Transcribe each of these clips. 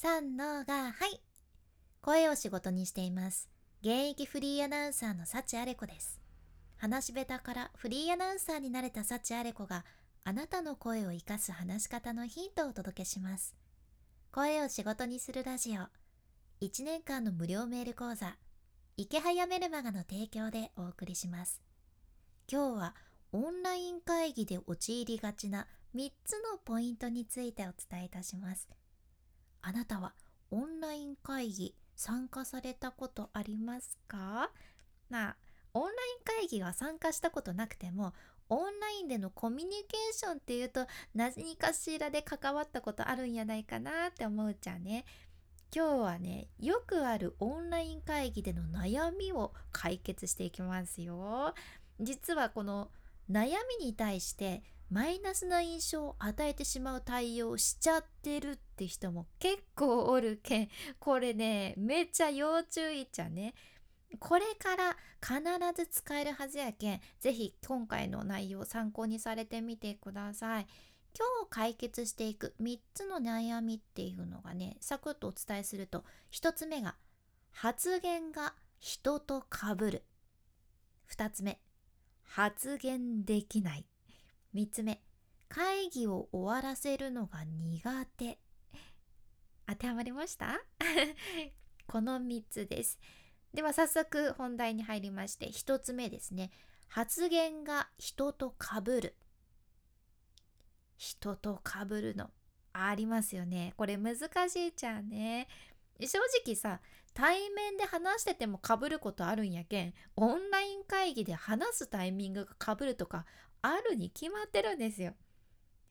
三のがはい。声を仕事にしています。現役フリーアナウンサーの幸あれ子です。話し下手からフリーアナウンサーになれた幸あれ子があなたの声を生かす話し方のヒントをお届けします。声を仕事にするラジオ。1年間の無料メール講座。池早メルマガの提供でお送りします。今日はオンライン会議で陥りがちな3つのポイントについてお伝えいたします。あなたはオンライン会議参加されたことありますか？まあオンライン会議は参加したことなくてもオンラインでのコミュニケーションっていうと何かしらで関わったことあるんやないかなって思うじゃんね。今日はねよくあるオンライン会議での悩みを解決していきますよ。実はこの悩みに対してマイナスな印象を与えてしまう対応しちゃってるって人も結構おるけん。これねめっちゃ要注意っちゃね。これから必ず使えるはずやけん。是非今回の内容を参考にされてみてください。今日解決していく3つの悩みっていうのがねサクッとお伝えすると1つ目が発言が人と被る。2つ目発言できない。3つ目。会議を終わらせるのが苦手。当てはまりました？この3つです。では早速本題に入りまして1つ目ですね。発言が人と被る。人と被るのありますよね。これ難しいじゃんね。正直さ対面で話しててもかぶることあるんやけんオンライン会議で話すタイミングがかぶるとかあるに決まってるんですよ。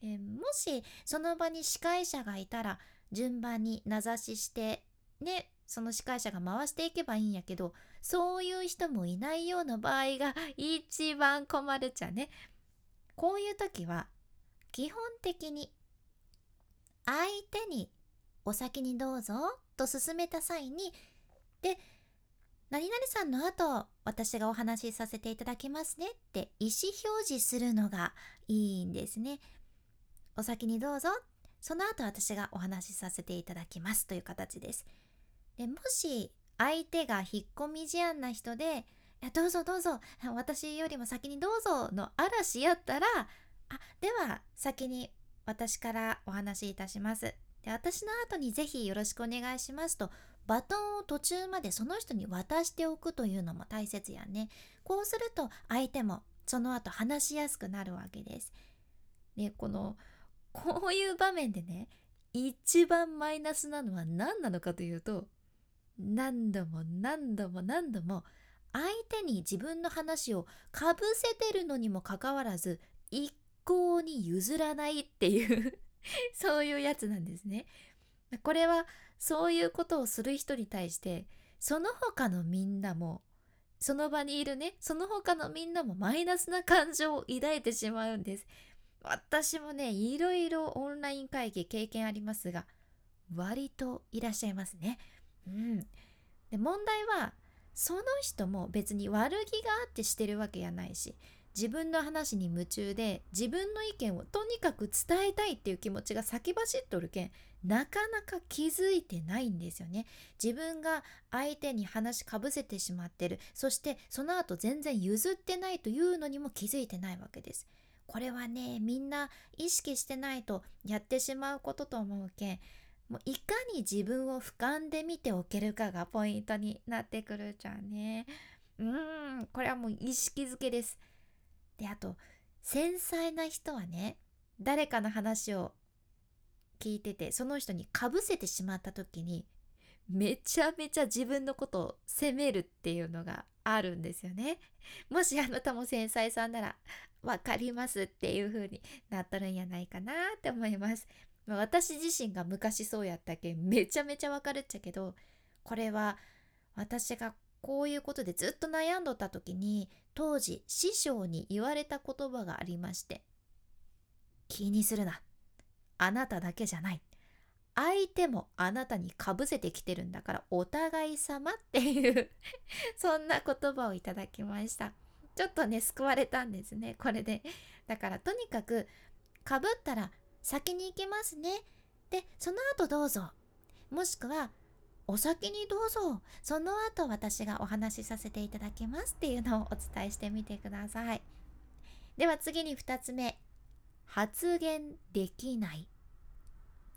えもしその場に司会者がいたら順番に名指ししてねその司会者が回していけばいいんやけどそういう人もいないような場合が一番困るっちゃね。こういう時は基本的に相手にお先にどうぞと勧めた際にで何々さんの後私がお話しさせていただきますねって意思表示するのがいいんですね。お先にどうぞその後私がお話しさせていただきますという形です。でもし相手が引っ込み思案な人で「いやどうぞどうぞ私よりも先にどうぞ」の嵐やったら「あでは先に私からお話しいたします」で私の後にぜひよろしくお願いしますとバトンを途中までその人に渡しておくというのも大切やね。こうすると相手もその後話しやすくなるわけです。ね、このこういう場面でね一番マイナスなのは何なのかというと何度も何度も何度も相手に自分の話をかぶせてるのにもかかわらず一向に譲らないっていう そういうやつなんですね。これはそういうことをする人に対してその他のみんなもその場にいるねその他のみんなもマイナスな感情を抱いてしまうんです。私もねいろいろオンライン会議経験ありますが割といらっしゃいますね。うん。で問題はその人も別に悪気があってしてるわけやないし自分の話に夢中で自分の意見をとにかく伝えたいっていう気持ちが先走っとるけんなかなか気づいてないんですよね。自分が相手に話かぶせてしまってる。そしてその後全然譲ってないというのにも気づいてないわけです。これはねみんな意識してないとやってしまうことと思うけんもういかに自分を俯瞰で見ておけるかがポイントになってくるじゃんね。うんこれはもう意識づけです。であと繊細な人はね誰かの話を聞いててその人にかぶせてしまった時にめちゃめちゃ自分のことを責めるっていうのがあるんですよね。もしあなたも繊細さんなら分かりますっていう風になっとるんやないかなって思います。私自身が昔そうやったけめちゃめちゃわかるっちゃけどこれは私がこういうことでずっと悩んどった時に当時師匠に言われた言葉がありまして気にするな。あなただけじゃない。相手もあなたにかぶせてきてるんだからお互い様っていうそんな言葉をいただきました。ちょっとね救われたんですね。これで。だからとにかくかぶったら先に行きますね。でその後どうぞ。もしくはお先にどうぞ。その後私がお話しさせていただきますっていうのをお伝えしてみてください。では次に2つ目。発言できない。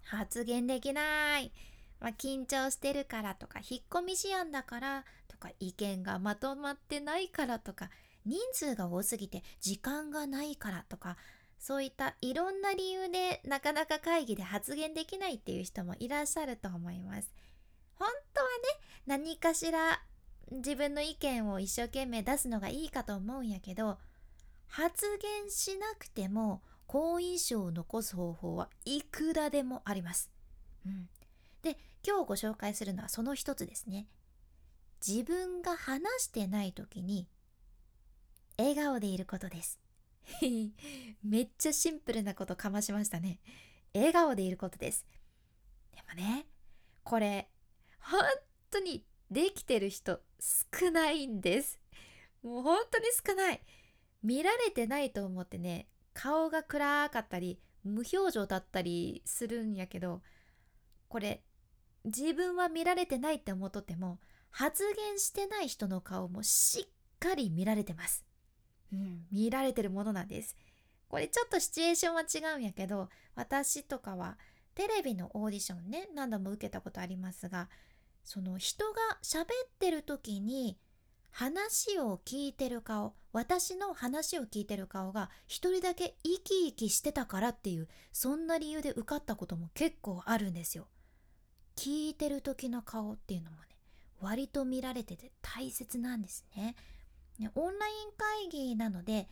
発言できない、まあ、緊張してるからとか引っ込み思案だからとか意見がまとまってないからとか人数が多すぎて時間がないからとかそういったいろんな理由でなかなか会議で発言できないっていう人もいらっしゃると思います。本当はね何かしら自分の意見を一生懸命出すのがいいかと思うんやけど発言しなくても好印象を残す方法はいくらでもあります。うん、で今日ご紹介するのはその一つですね。自分が話してない時に笑顔でいることです。めっちゃシンプルなことかましましたね。笑顔でいることです。でもね、これ、本当にできてる人少ないんです。もう本当に少ない。見られてないと思ってね、顔が暗かったり、無表情だったりするんやけど、これ、自分は見られてないって思っとっても、発言してない人の顔もしっかり見られてます。うん、見られてるものなんです。これちょっとシチュエーションは違うんやけど私とかはテレビのオーディションね何度も受けたことありますがその人が喋ってる時に話を聞いてる顔私の話を聞いてる顔が一人だけ生き生きしてたからっていうそんな理由で受かったことも結構あるんですよ。聞いてる時の顔っていうのもね割と見られてて大切なんですね。オンライン会議なので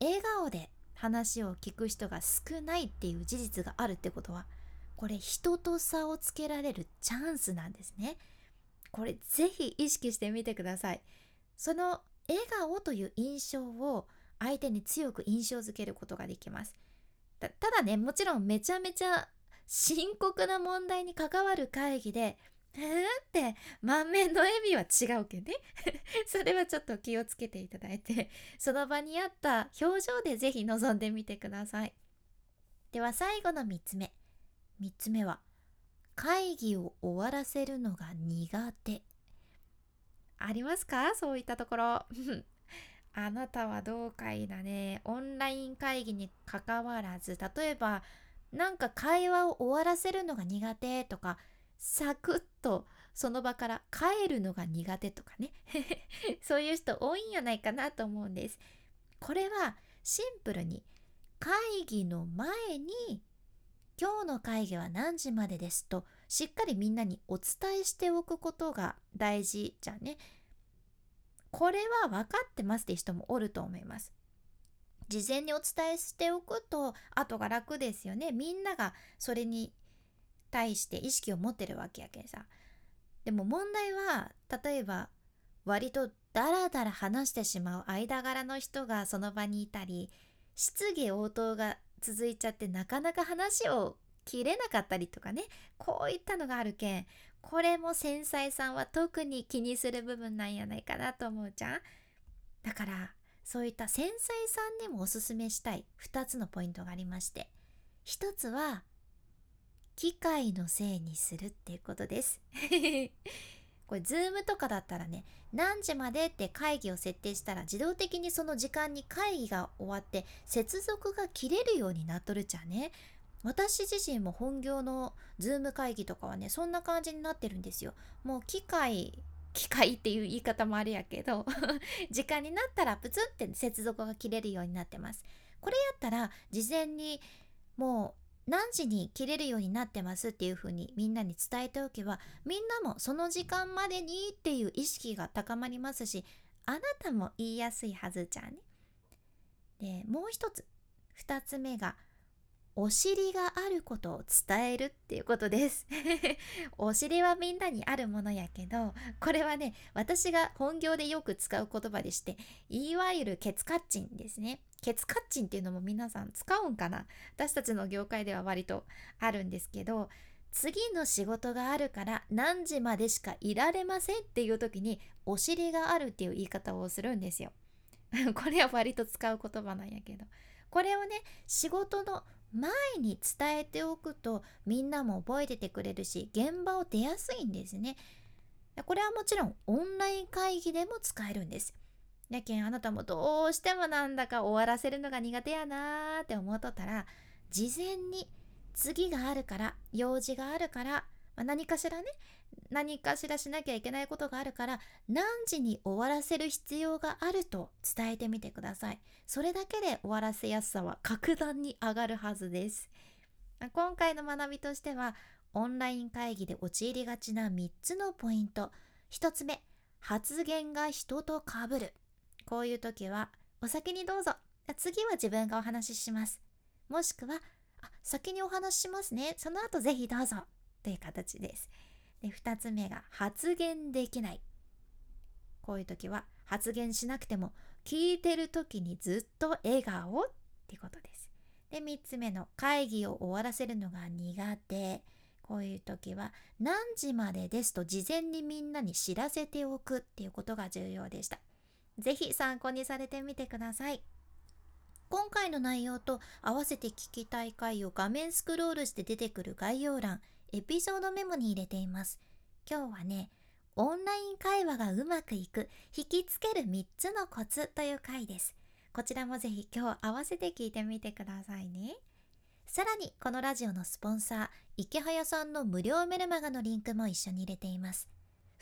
笑顔で話を聞く人が少ないっていう事実があるってことはこれ人と差をつけられるチャンスなんですね。これぜひ意識してみてください。その笑顔という印象を相手に強く印象づけることができます。ただねもちろんめちゃめちゃ深刻な問題に関わる会議でえー？って満面の笑みは違うけどね それはちょっと気をつけていただいてその場にあった表情でぜひ臨んでみてくださいでは最後の3つ目3つ目は会議を終わらせるのが苦手。ありますか？そういったところ。あなたはどうかいだね。オンライン会議にかかわらず例えばなんか会話を終わらせるのが苦手とかサクッとその場から帰るのが苦手とかね。そういう人多いんやないかなと思うんです。これはシンプルに会議の前に今日の会議は何時までですとしっかりみんなにお伝えしておくことが大事じゃね。これは分かってますって人もおると思います。事前にお伝えしておくと後が楽ですよね。みんながそれに対して意識を持ってるわけやけんさ。でも問題は例えば割とダラダラ話してしまう間柄の人がその場にいたり質疑応答が続いちゃってなかなか話を切れなかったりとかね。こういったのがあるけんこれも繊細さんは特に気にする部分なんやないかなと思うじゃん。だからそういった繊細さんにもおすすめしたい2つのポイントがありまして。1つは機械のせいにするっていうことです。これズームとかだったらね何時までって会議を設定したら自動的にその時間に会議が終わって接続が切れるようになっとるじゃね。私自身も本業のズーム会議とかはねそんな感じになってるんですよ。もう機械機械っていう言い方もあるやけど 時間になったらプツンって接続が切れるようになってます。これやったら事前にもう何時に切れるようになってますっていう風にみんなに伝えておけばみんなもその時間までにっていう意識が高まりますしあなたも言いやすいはずじゃんね。でもう一つ2つ目がお尻があることを伝えるっていうことです お尻はみんなにあるものやけどこれはね私が本業でよく使う言葉でしていわゆるケツカッチンですねケツカッチンっていうのも皆さん使うんかな？私たちの業界では割とあるんですけど次の仕事があるから何時までしかいられませんっていう時にお尻があるっていう言い方をするんですよ。これは割と使う言葉なんやけど。これをね仕事の前に伝えておくとみんなも覚えててくれるし現場を出やすいんですね。これはもちろんオンライン会議でも使えるんです。やけんあなたもどうしてもなんだか終わらせるのが苦手やなーって思っとったら事前に次があるから用事があるから、まあ、何かしらね何かしらしなきゃいけないことがあるから何時に終わらせる必要があると伝えてみてください。それだけで終わらせやすさは格段に上がるはずです。今回の学びとしてはオンライン会議で陥りがちな3つのポイント。1つ目発言が人とかぶる。こういう時はお先にどうぞ。次は自分がお話しします。もしくはあ先にお話ししますね。その後ぜひどうぞ。という形です。で2つ目が発言できない。こういう時は発言しなくても聞いてる時にずっと笑顔。っていうことです。で3つ目の会議を終わらせるのが苦手。こういう時は何時までですと事前にみんなに知らせておくっていうことが重要でした。是非参考にされてみてください。今回の内容と合わせて聞きたい回を画面スクロールして出てくる概要欄エピソードメモに入れています。今日はねオンライン会話がうまくいく引きつける3つのコツという回です。こちらもぜひ今日合わせて聞いてみてくださいね。さらにこのラジオのスポンサー池早さんの無料メルマガのリンクも一緒に入れています。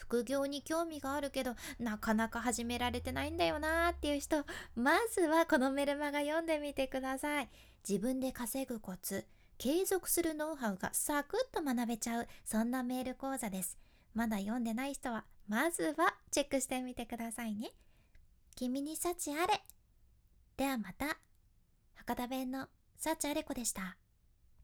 副業に興味があるけどなかなか始められてないんだよなーっていう人まずはこのメルマガ読んでみてください。自分で稼ぐコツ継続するノウハウがサクッと学べちゃうそんなメール講座です。まだ読んでない人はまずはチェックしてみてくださいね。君に幸あれ。ではまた。博多弁の幸あれ子でした。